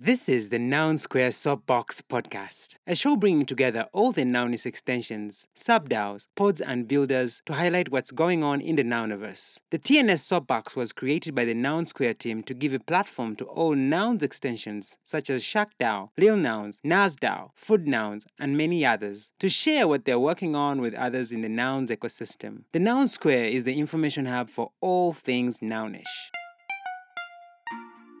This is the Noun Square Soapbox podcast, a show bringing together all the Nounish extensions, subDAOs, pods, and builders to highlight what's going on in the Nouniverse. The TNS Soapbox was created by the Noun Square team to give a platform to all Nouns extensions such as SharkDAO, Lil Nouns, NasDAO, Food Nouns, and many others to share what they're working on with others in the Nouns ecosystem. The Noun Square is the information hub for all things Nounish.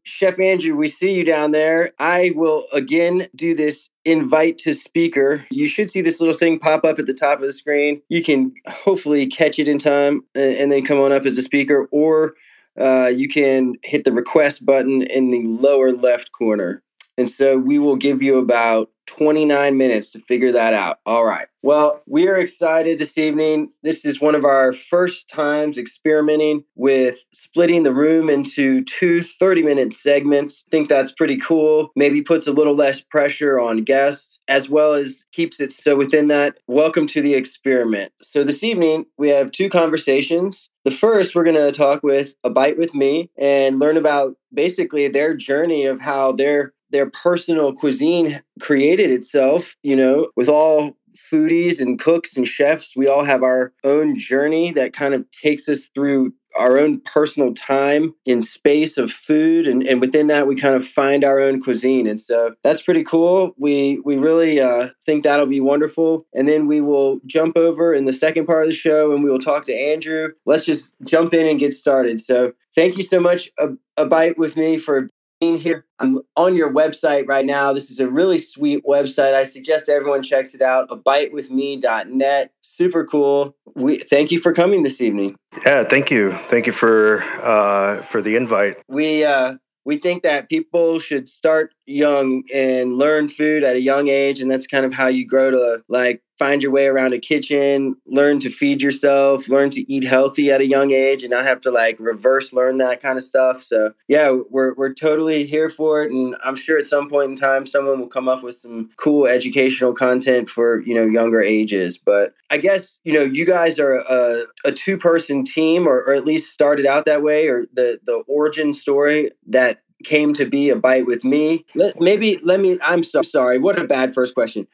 Chef Andrew, we see you down there. I will again do this invite to speaker. You should see this little thing pop up at the top of the screen. You can hopefully catch it in time and then come on up as a speaker, or uh, you can hit the request button in the lower left corner. And so we will give you about 29 minutes to figure that out. All right. Well, we are excited this evening. This is one of our first times experimenting with splitting the room into two 30 minute segments. I think that's pretty cool. Maybe puts a little less pressure on guests as well as keeps it so within that. Welcome to the experiment. So this evening, we have two conversations. The first, we're going to talk with A Bite with Me and learn about basically their journey of how they're their personal cuisine created itself, you know, with all foodies and cooks and chefs, we all have our own journey that kind of takes us through our own personal time in space of food and, and within that we kind of find our own cuisine. And so that's pretty cool. We we really uh, think that'll be wonderful. And then we will jump over in the second part of the show and we will talk to andrew. Let's just jump in and get started. So thank you so much a, a bite with me for here. I'm on your website right now. This is a really sweet website. I suggest everyone checks it out. abitewithme.net. Super cool. We thank you for coming this evening. Yeah, thank you. Thank you for uh, for the invite. We uh, we think that people should start young and learn food at a young age and that's kind of how you grow to like find your way around a kitchen learn to feed yourself learn to eat healthy at a young age and not have to like reverse learn that kind of stuff. So yeah we're, we're totally here for it. And i'm sure at some point in time someone will come up with some cool educational content for you know younger ages. But i guess you know you guys are a, a two person team or, or at least started out that way or the the origin story that came to be a bite with me. Let, maybe let me. I'm so sorry. What a bad first question.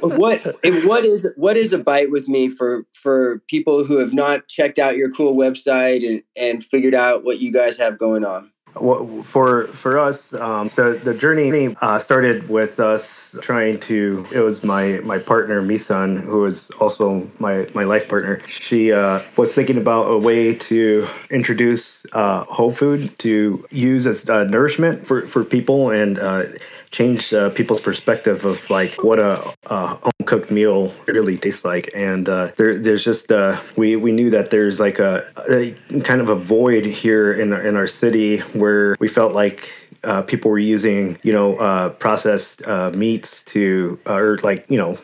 what what is what is a bite with me for for people who have not checked out your cool website and and figured out what you guys have going on? For for us, um, the the journey uh, started with us trying to. It was my my partner Misan, who was also my my life partner. She uh, was thinking about a way to introduce uh, whole food to use as uh, nourishment for for people and change uh, people's perspective of like what a, a home cooked meal really tastes like. And uh, there, there's just uh, we we knew that there's like a, a, kind of a void here in in our city where we felt like uh, people were using, you know, uh, processed uh, meats to, or like, you know,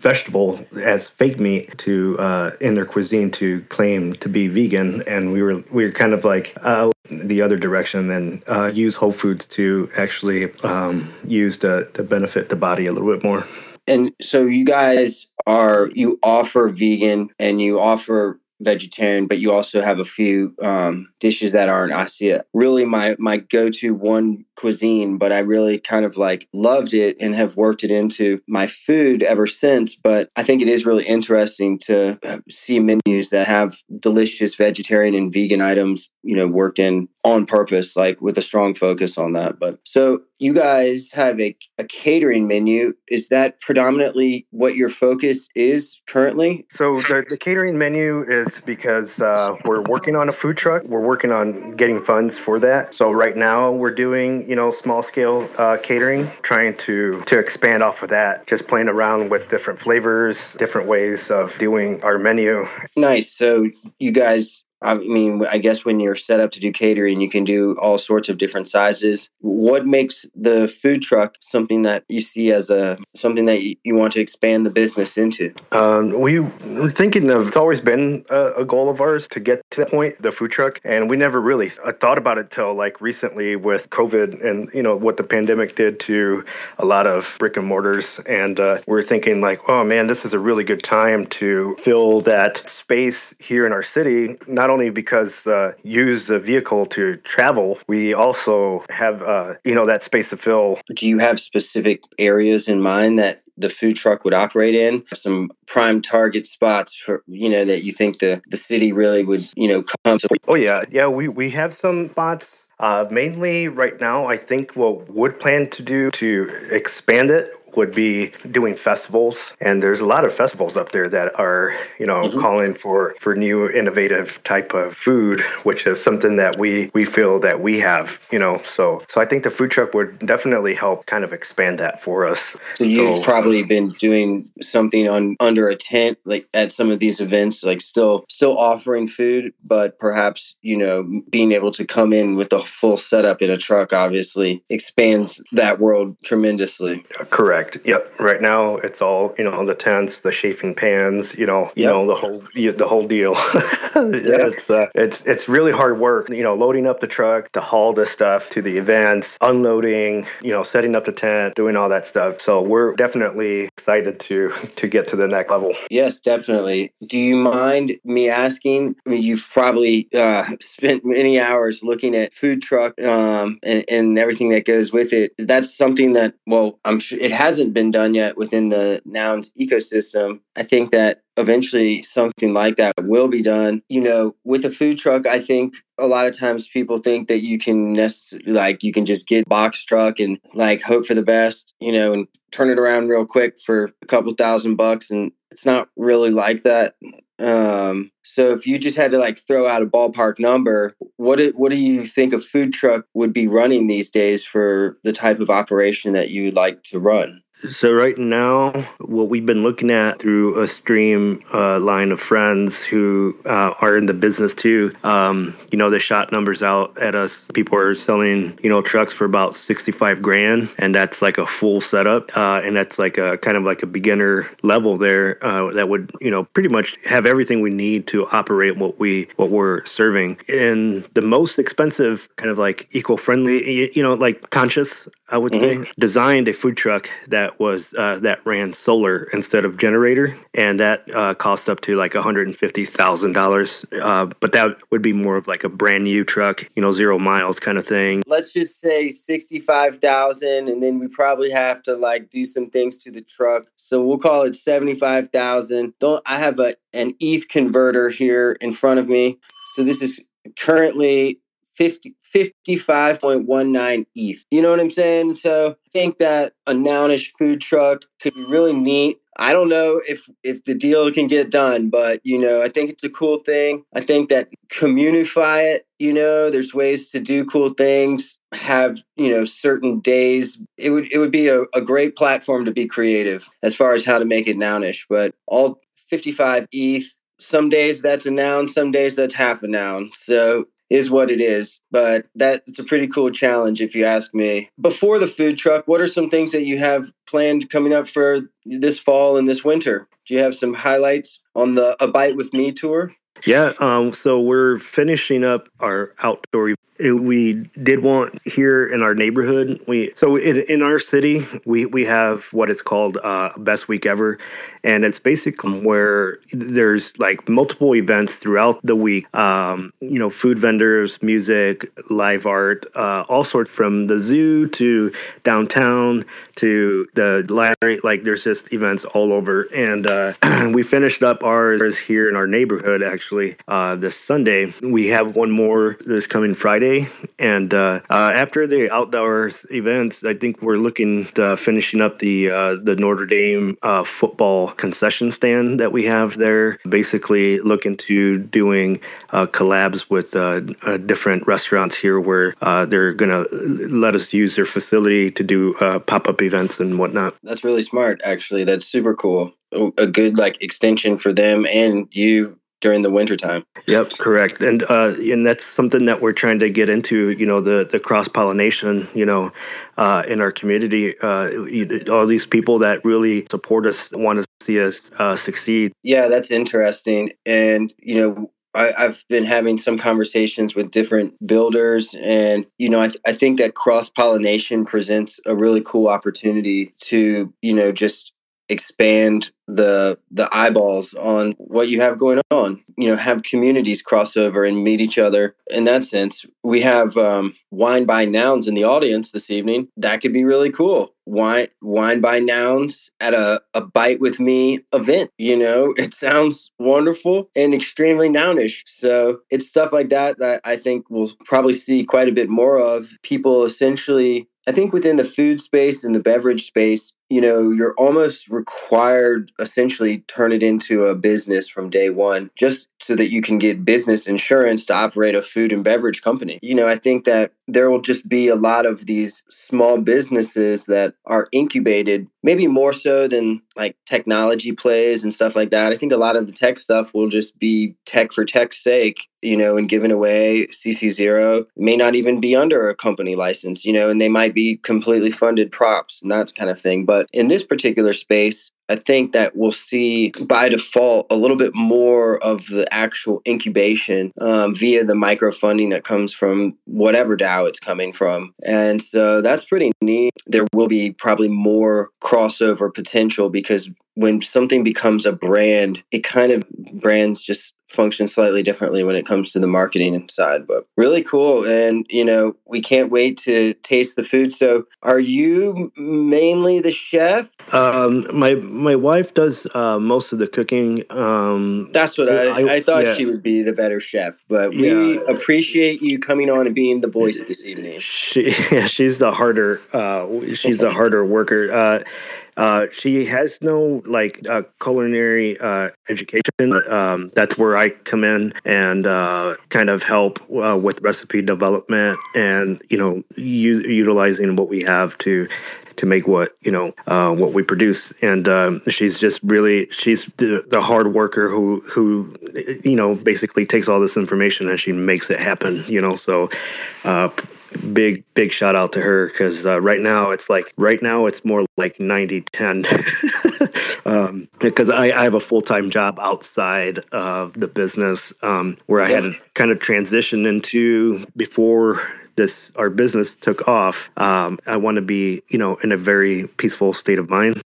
vegetable as fake meat to uh, in their cuisine to claim to be vegan, and we were we were kind of like uh, the other direction and uh, use whole foods to actually um, use to, to benefit the body a little bit more. And so you guys are you offer vegan and you offer vegetarian, but you also have a few um, dishes that aren't Asia. Really, my my go to one cuisine, but I really kind of like loved it and have worked it into my food ever since. But I think it is really interesting to uh, see menus that have delicious vegetarian and vegan items, you know, worked in on purpose, like with a strong focus on that. But so you guys have a, a catering menu. Is that predominantly what your focus is currently? So the, the catering menu is because uh, we're working on a food truck. We're working on getting funds for that. So right now we're doing, you know, small scale uh, catering, trying to to expand off of that. Just playing around with different flavors, different ways of doing our menu. Nice. So you guys I mean, I guess when you're set up to do catering, you can do all sorts of different sizes. What makes the food truck something that you see as a something that you, want to expand the business into? Um, we were thinking of it's always been a, a, goal of ours to get to that point, the food truck, and we never really thought about it till like recently with COVID and you know what the pandemic did to a lot of brick and mortars, and uh, we we're thinking like, oh man, this is a really good time to fill that space here in our city, not only because uh, use the vehicle to travel, we also have uh, you know that space to fill. Do you have specific areas in mind that the food truck would operate in? Some prime target spots for you know that you think the the city really would you know come to? Oh yeah, yeah. We we have some spots. Uh, mainly right now, I think what would plan to do to expand it would be doing festivals. And there's a lot of festivals up there that are you know mm-hmm. calling for for new innovative type of food which is something that we we feel that we have you know so so i think the food truck would definitely help kind of expand that for us. So you've so, probably been doing something on under a tent like at some of these events like still still offering food but perhaps you know being able to come in with a full setup in a truck obviously expands that world tremendously. Correct Correct. Yep. Right now, it's all you know the tents, the chafing pans, you know, you know the whole the whole deal. yeah. It's uh, it's it's really hard work. You know, loading up the truck to haul this stuff to the events, unloading, you know, setting up the tent, doing all that stuff. So we're definitely excited to to get to the next level. Yes, definitely. Do you mind me asking? I mean, you've probably uh, spent many hours looking at food truck um, and, and everything that goes with it. That's something that well, I'm sure it has hasn't been done yet within the nouns ecosystem. I think that eventually something like that will be done. You know, with a food truck, I think a lot of times people think that you can necessarily like you can just get box truck and like hope for the best, you know, and turn it around real quick for a couple thousand bucks and it's not really like that. Um, so if you just had to like throw out a ballpark number, what do, what do you think a food truck would be running these days for the type of operation that you like to run? So right now, what we've been looking at through a stream uh, line of friends who uh, are in the business too, um, you know, they shot numbers out at us. People are selling, you know, trucks for about sixty-five grand, and that's like a full setup, uh, and that's like a kind of like a beginner level there uh, that would, you know, pretty much have everything we need to operate what we what we're serving. And the most expensive, kind of like eco-friendly, you know, like conscious, I would mm-hmm. say, designed a food truck that that was uh, that ran solar instead of generator, and that uh, cost up to like one hundred and fifty thousand uh, dollars. But that would be more of like a brand new truck, you know, zero miles kind of thing. Let's just say sixty five thousand, and then we probably have to like do some things to the truck. So we'll call it seventy five thousand. Don't I have a an ETH converter here in front of me? So this is currently 50, 55.19 ETH. You know what I'm saying? So I think that a nounish food truck could be really neat. I don't know if if the deal can get done, but you know, I think it's a cool thing. I think that communify it, you know, there's ways to do cool things, have, you know, certain days. It would it would be a, a great platform to be creative as far as how to make it nounish. But all 55 ETH, some days that's a noun, some days that's half a noun. So is what it is. But that's a pretty cool challenge, if you ask me. Before the food truck, what are some things that you have planned coming up for this fall and this winter? Do you have some highlights on the A Bite with Me tour? Yeah, um, so we're finishing up our outdoor we did want here in our neighborhood. We so in, in our city we we have what is called uh, best week ever, and it's basically where there's like multiple events throughout the week. Um, you know, food vendors, music, live art, uh, all sorts from the zoo to downtown to the library. Like there's just events all over, and uh, we finished up ours here in our neighborhood actually uh, this Sunday. We have one more this coming Friday and uh, uh, after the outdoors events, I think we're looking to finishing up the uh, the Notre Dame uh, football concession stand that we have there. Basically, looking to doing uh, collabs with different restaurants here, where they're gonna let us use their facility to do pop up events and whatnot. That's really smart, actually. That's super cool. A good like extension for them and you during the wintertime. Yep, correct. And uh, and that's something that we're trying to get into, you know, the, the cross pollination, you know, uh, in our community. Uh, all these people that really support us want to see us uh, succeed. Yeah, that's interesting. And, you know, I, have been having some conversations with different builders, and you know, I, th- I think that cross pollination presents a really cool opportunity to, you know, just expand the the eyeballs on what you have going on you know have communities cross over and meet each other. In that sense we have um, wine by nouns in the audience this evening. That could be really cool. Wine wine by nouns at a, a bite with me event you know? It sounds wonderful and extremely nounish. So it's stuff like that that i think we'll probably see quite a bit more of. People essentially I think within the food space and the beverage space, you know, you're almost required essentially turn it into a business from day one, just so that you can get business insurance to operate a food and beverage company. You know, I think that there will just be a lot of these small businesses that are incubated, maybe more so than like technology plays and stuff like that. I think a lot of the tech stuff will just be tech for tech's sake, you know, and given away CC0 may not even be under a company license, you know, and they might be completely funded props and that kind of thing. But in this particular space, I think that we'll see by default a little bit more of the actual incubation um, via the micro funding that comes from whatever DAO it's coming from. And so that's pretty neat. There will be probably more crossover potential because when something becomes a brand, it kind of brands just function slightly differently when it comes to the marketing side, but really cool. And, you know, we can't wait to taste the food. So are you mainly the chef? Um, my, my wife does uh, most of the cooking. Um, That's what I, I, I thought yeah. she would be the better chef, but yeah. we appreciate you coming on and being the voice this evening. She, yeah, she's the harder, uh, she's the harder worker. Uh, uh, she has no like uh, culinary uh, education. Um, that's where I come in and uh, kind of help uh, with recipe development and you know u- utilizing what we have to to make what you know uh, what we produce. And um, she's just really she's the, the, hard worker who who you know basically takes all this information and she makes it happen. You know, so uh, big big shout out to her because uh, right now it's like right now it's more like 90 10 um, because I, I, have a full-time job outside of the business um, where i had to kind of transition into before this our business took off um, i want to be you know in a very peaceful state of mind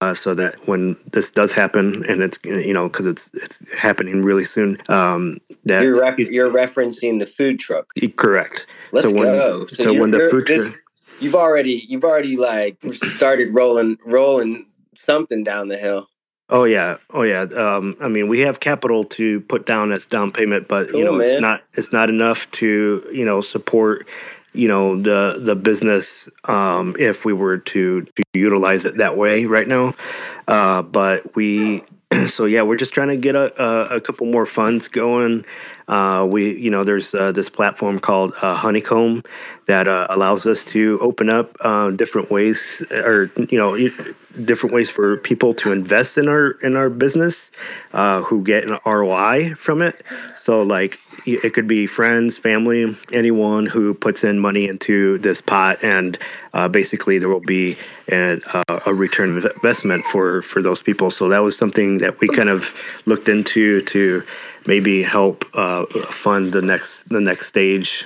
uh, so that when this does happen, and it's you know because it's it's happening really soon. Um, that you're ref- you're referencing the food truck. Correct. Let's so when, go. So, so when the food truck, you've already you've already like started rolling rolling something down the hill. Oh yeah, oh yeah. Um, I mean, we have capital to put down as down payment, but cool, you know, man. it's not it's not enough to you know support you know the the business um, if we were to to utilize it that way right now. Uh, but we so yeah, we're just trying to get a, a, a couple more funds going. Uh, we, you know, there's uh, this platform called uh, Honeycomb that uh, allows us to open up uh, different ways, or you know, different ways for people to invest in our in our business, uh, who get an ROI from it. So, like, it could be friends, family, anyone who puts in money into this pot, and basically there will be a, a return investment for for those people. So that was something that we kind of looked into to maybe help uh, fund the next the next stage.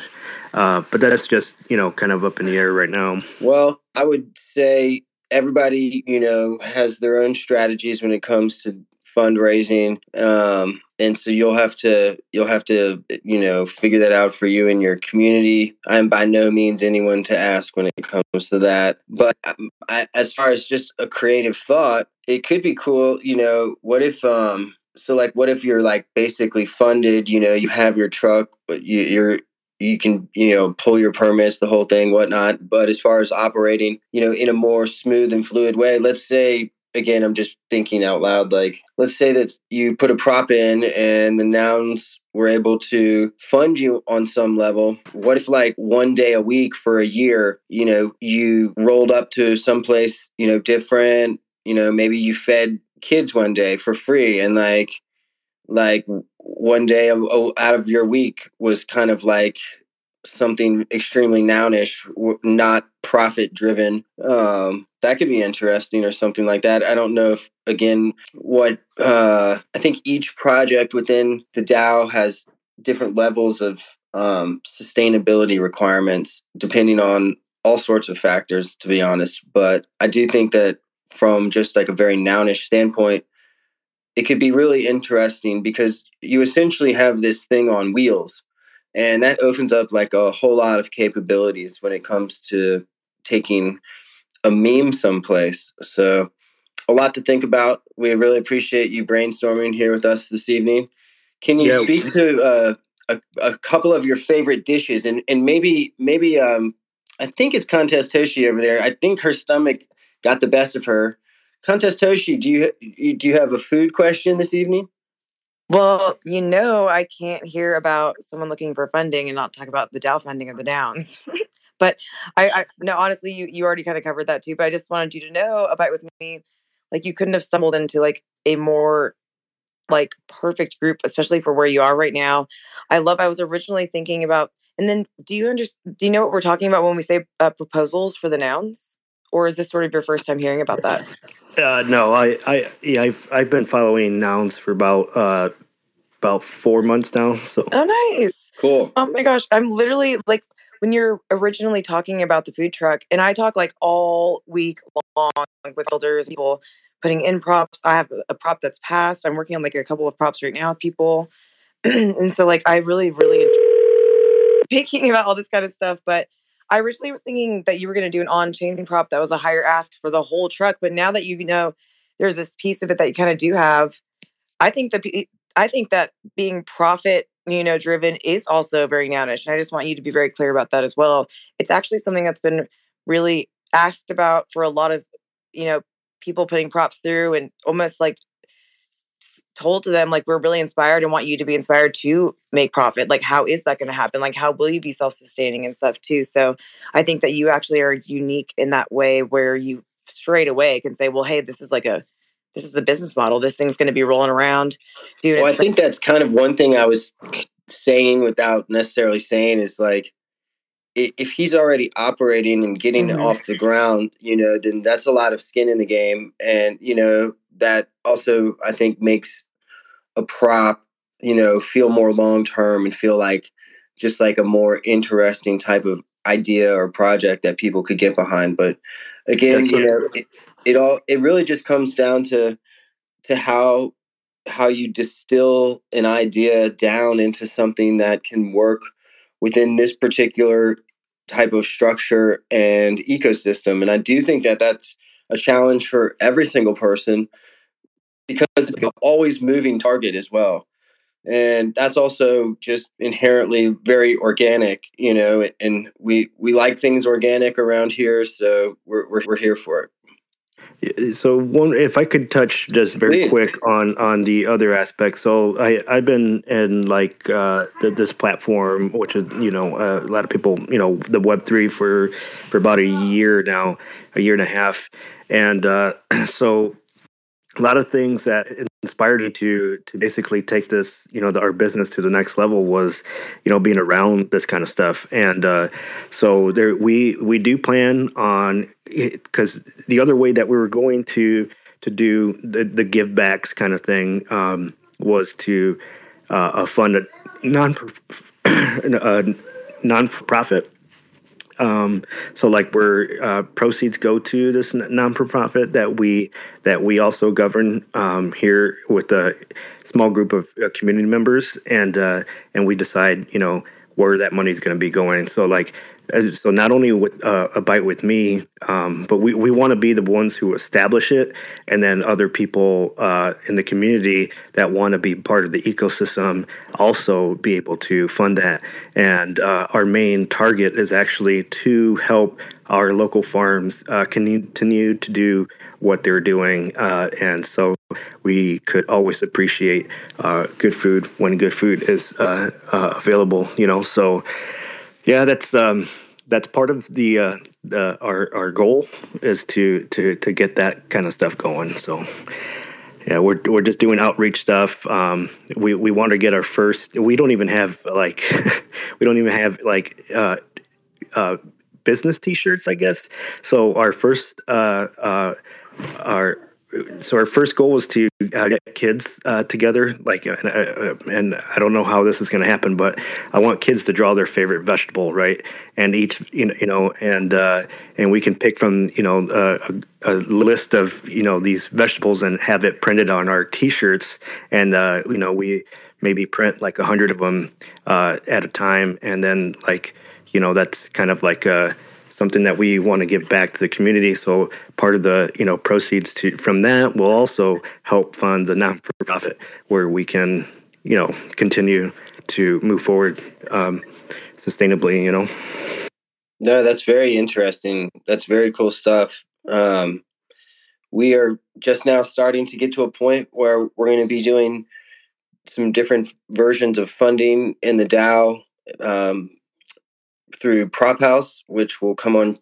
Uh, but that's just you know kind of up in the air right now. Well, I would say everybody you know has their own strategies when it comes to fundraising um, and so you'll have to you'll have to you know figure that out for you and your community i'm by no means anyone to ask when it comes to that but um, I, as far as just a creative thought it could be cool you know what if um so like what if you're like basically funded you know you have your truck but you, you're you can you know pull your permits the whole thing whatnot but as far as operating you know in a more smooth and fluid way let's say again i'm just thinking out loud like let's say that you put a prop in and the nouns were able to fund you on some level. What if like one day a week for a year you know you rolled up to someplace you know different you know maybe you fed kids one day for free. And like like one day out of your week was kind of like something extremely nounish not profit driven um that could be interesting or something like that. I don't know if again what uh i think each project within the dao has different levels of um sustainability requirements depending on all sorts of factors to be honest. But i do think that from just like a very nounish standpoint, it could be really interesting because you essentially have this thing on wheels. And that opens up like a whole lot of capabilities when it comes to taking a meme someplace. So, a lot to think about. We really appreciate you brainstorming here with us this evening. Can you yeah. speak to uh, a, a, couple of your favorite dishes and, and maybe maybe um, I think it's Contest Toshi over there. I think her stomach got the best of her. Contest Toshi, do you do you have a food question this evening? Well, you know, I can't hear about someone looking for funding and not talk about the DAO funding of the Downs. but I, I no, honestly, you you already kind of covered that too. But I just wanted you to know about with me, like you couldn't have stumbled into like a more like perfect group, especially for where you are right now. I love. I was originally thinking about, and then do you understand? Do you know what we're talking about when we say uh, proposals for the nouns, or is this sort of your first time hearing about that? Uh, no, I, I, yeah, I've, I've been following nouns for about, uh, about four months now. So, oh, nice, cool. Oh my gosh, I'm literally like when you're originally talking about the food truck, and I talk like all week long with elders, people putting in props. I have a prop that's passed. I'm working on like a couple of props right now with people. and so like I really, really enjoy speaking about all this kind of stuff. But I originally was thinking that you were going to do an on-chain prop that was a higher ask for the whole truck. But now that you know there's this piece of it that you kind of do have, I think that I think that being profit you know driven is also very nounish and i just want you to be very clear about that as well it's actually something that's been really asked about for a lot of you know people putting props through and almost like told to them like we're really inspired and want you to be inspired to make profit like how is that going to happen like how will you be self-sustaining and stuff too so i think that you actually are unique in that way where you straight away can say well hey this is like a this is a business model this thing's going to be rolling around dude well i think that's kind of one thing i was saying without necessarily saying is like if he's already operating and getting mm-hmm. off the ground, you know, then that's a lot of skin in the game. And, you know, that also, I think, makes a prop, you know, feel more long term and feel like just like a more interesting type of idea or project that people could get behind. But again, you know, it, it all, it really just comes down to, to how, how you distill an idea down into something that can work within this particular type of structure and ecosystem. And I do think that that's a challenge for every single person because it's an always moving target as well. And that's also just inherently very organic, you know, and we, we like things organic around here. So we're, we're, we're here for it. So one, if I could touch just very Please. quick on on the other aspects. So I I've been in like uh, the, this platform, which is you know uh, a lot of people you know the Web three for for about a year now, a year and a half, and uh, so a lot of things that inspired me to to basically take this you know the, our business to the next level was you know being around this kind of stuff. And uh, so there we we do plan on because the other way that we were going to to do the the give backs kind of thing um, was to uh, fund a non a non profit um, so like where uh, proceeds go to this non profit that we that we also govern um, here with a small group of uh, community members, and uh, and we decide you know where that money is going to be going. So like so not only with uh, a bite with me, um, but we, we want to be the ones who establish it, and then other people uh, in the community that want to be part of the ecosystem also be able to fund that. And uh, our main target is actually to help our local farms uh, continue to do what they're doing, uh, and so we could always appreciate uh, good food when good food is available. You know, so yeah, that's um, that's part of the uh, uh, our our goal is to to to get that kind of stuff going. So yeah, we're we're just doing outreach stuff. Um, we we want to get our first. We don't even have like we don't even have like uh, uh, business T-shirts, I guess. So our first uh, uh, our so our first goal was to uh, get kids uh, together. Like, and, uh, and, I don't know how this is going to happen, but I want kids to draw their favorite vegetable, right? And each, you know, you know and uh, and we can pick from, you know, a, a, list of, you know, these vegetables and have it printed on our T-shirts. And uh, you know, we maybe print like a hundred of them uh, at a time, and then like, you know, that's kind of like a something that we want to give back to the community. So part of the you know proceeds to from that will also help fund the non for profit where we can you know continue to move forward um, sustainably. You know. No, that's very interesting. That's very cool stuff. Um, we are just now starting to get to a point where we're going to be doing some different versions of funding in the DAO. Um, through Prop House, which will come on.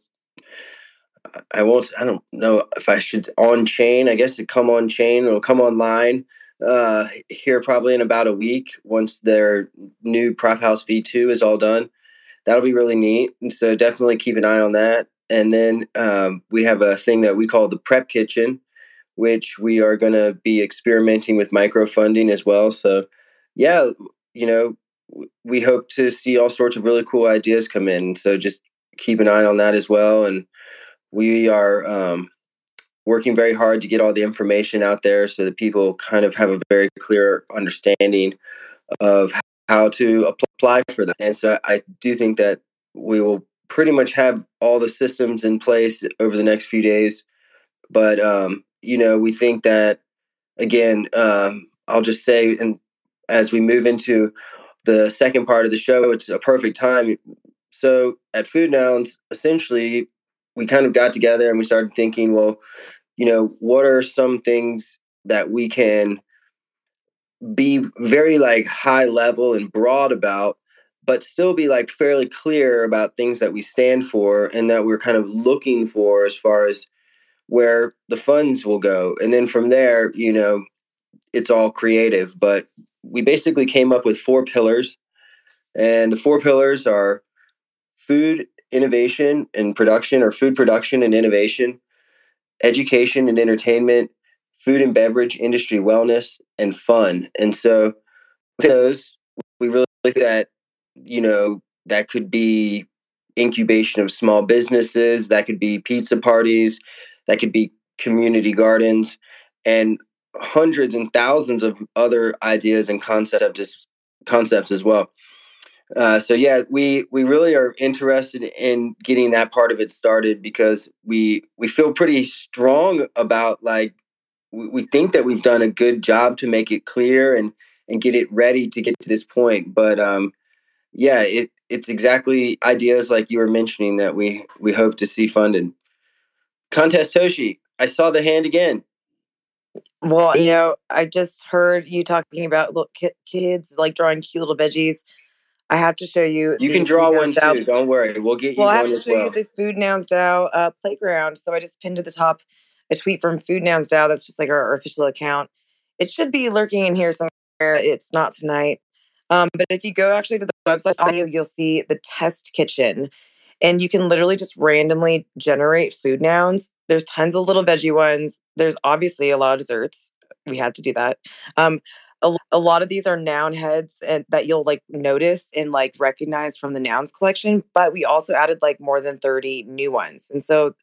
I won't. I don't know if I should on chain. I guess it come on chain. It'll come online uh, here probably in about a week once their new Prop House V2 is all done. That'll be really neat. And so definitely keep an eye on that. And then um, we have a thing that we call the Prep Kitchen, which we are going to be experimenting with micro funding as well. So, yeah, you know, we hope to see all sorts of really cool ideas come in. So just keep an eye on that as well. And we are um, working very hard to get all the information out there so that people kind of have a very clear understanding of how to apply for them. And so I do think that we will pretty much have all the systems in place over the next few days. But, um, you know, we think that, again, um, I'll just say, and as we move into the second part of the show, it's a perfect time. So at Food Nouns, essentially, we kind of got together and we started thinking, well, you know, what are some things that we can be very like high level and broad about, but still be like fairly clear about things that we stand for and that we're kind of looking for as far as where the funds will go. And then from there, you know, it's all creative, but we basically came up with four pillars. And the four pillars are food innovation and production, or food production and innovation, education and entertainment, food and beverage industry wellness, and fun. And so, those, we really think that, you know, that could be incubation of small businesses, that could be pizza parties, that could be community gardens. And hundreds and thousands of other ideas and concepts concepts as well. Uh, so yeah, we we really are interested in getting that part of it started because we we feel pretty strong about like we, we think that we've done a good job to make it clear and and get it ready to get to this point. But um, yeah, it it's exactly ideas like you were mentioning that we we hope to see funded. Contest Toshi, I saw the hand again. Well, you know, I just heard you talking about little kids like drawing cute little veggies. I have to show you. You can draw one too. Don't worry, we'll get you. Well, I have to show well. you the Food Nouns DAO uh, playground. So I just pinned to the top a tweet from Food Nouns DAO. That's just like our, our official account. It should be lurking in here somewhere. It's not tonight. Um, but if you go actually to the website, audio, you'll see the test kitchen, and you can literally just randomly generate food nouns. There's tons of little veggie ones. There's obviously a lot of desserts. We had to do that. Um, a, a lot of these are noun heads and that you'll like notice and like recognize from the nouns collection, but we also added like more than 30 new ones. And so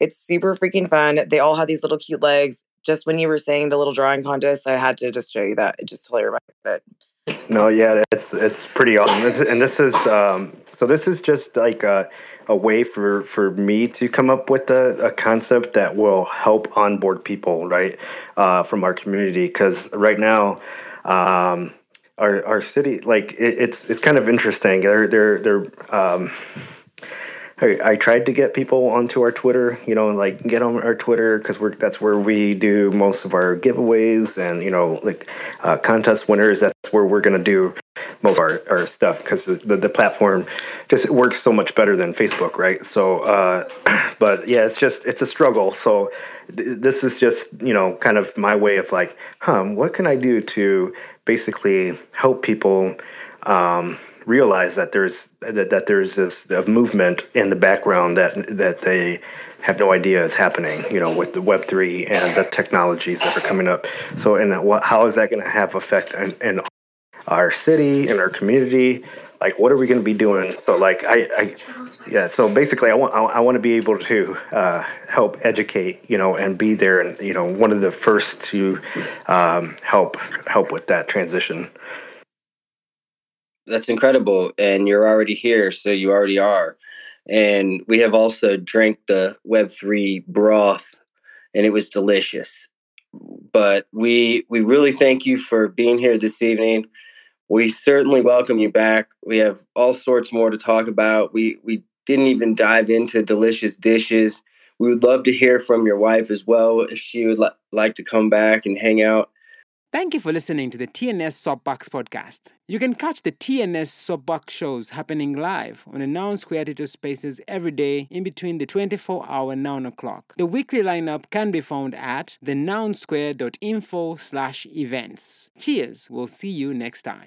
it's super freaking fun. They all have these little cute legs. Just when you were saying the little drawing contest, I had to just show you that. It just totally reminded it. No, yeah, it's it's pretty awesome. And this is um, so this is just like a, a way for for me to come up with a, a concept that will help onboard people right uh, from our community. Because right now, um, our our city like it, it's it's kind of interesting. They're they're they're um, I, tried to get people onto our Twitter, you know, like get on our Twitter because we're that's where we do most of our giveaways and you know like uh, contest winners. That's where we're gonna do most of our, our stuff because the, the platform just works so much better than Facebook, right? So, uh, but yeah, it's just it's a struggle. So th- this is just you know kind of my way of like, huh, what can I do to basically help people. Um, realize that there's that, that there's this movement in the background that that they have no idea is happening. You know, with the Web three and the technologies that are coming up. So, and what, how is that going to have effect in, in our city and our community? Like, what are we going to be doing? So, like, I, I yeah. So basically, I want I, want to be able to uh, help educate, you know, and be there, and you know, one of the first to um, help help with that transition. That's incredible, and you're already here, so you already are. And we have also drank the Web three broth, and it was delicious. But we we really thank you for being here this evening. We certainly welcome you back. We have all sorts more to talk about. We we didn't even dive into delicious dishes. We would love to hear from your wife as well if she would li- like to come back and hang out. Thank you for listening to the TNS Soapbox podcast. You can catch the TNS Soapbox shows happening live on the Noun Square Spaces every day in between the 24 hour Noun o'clock. The weekly lineup can be found at thenounsquare.info slash events. Cheers, we'll see you next time.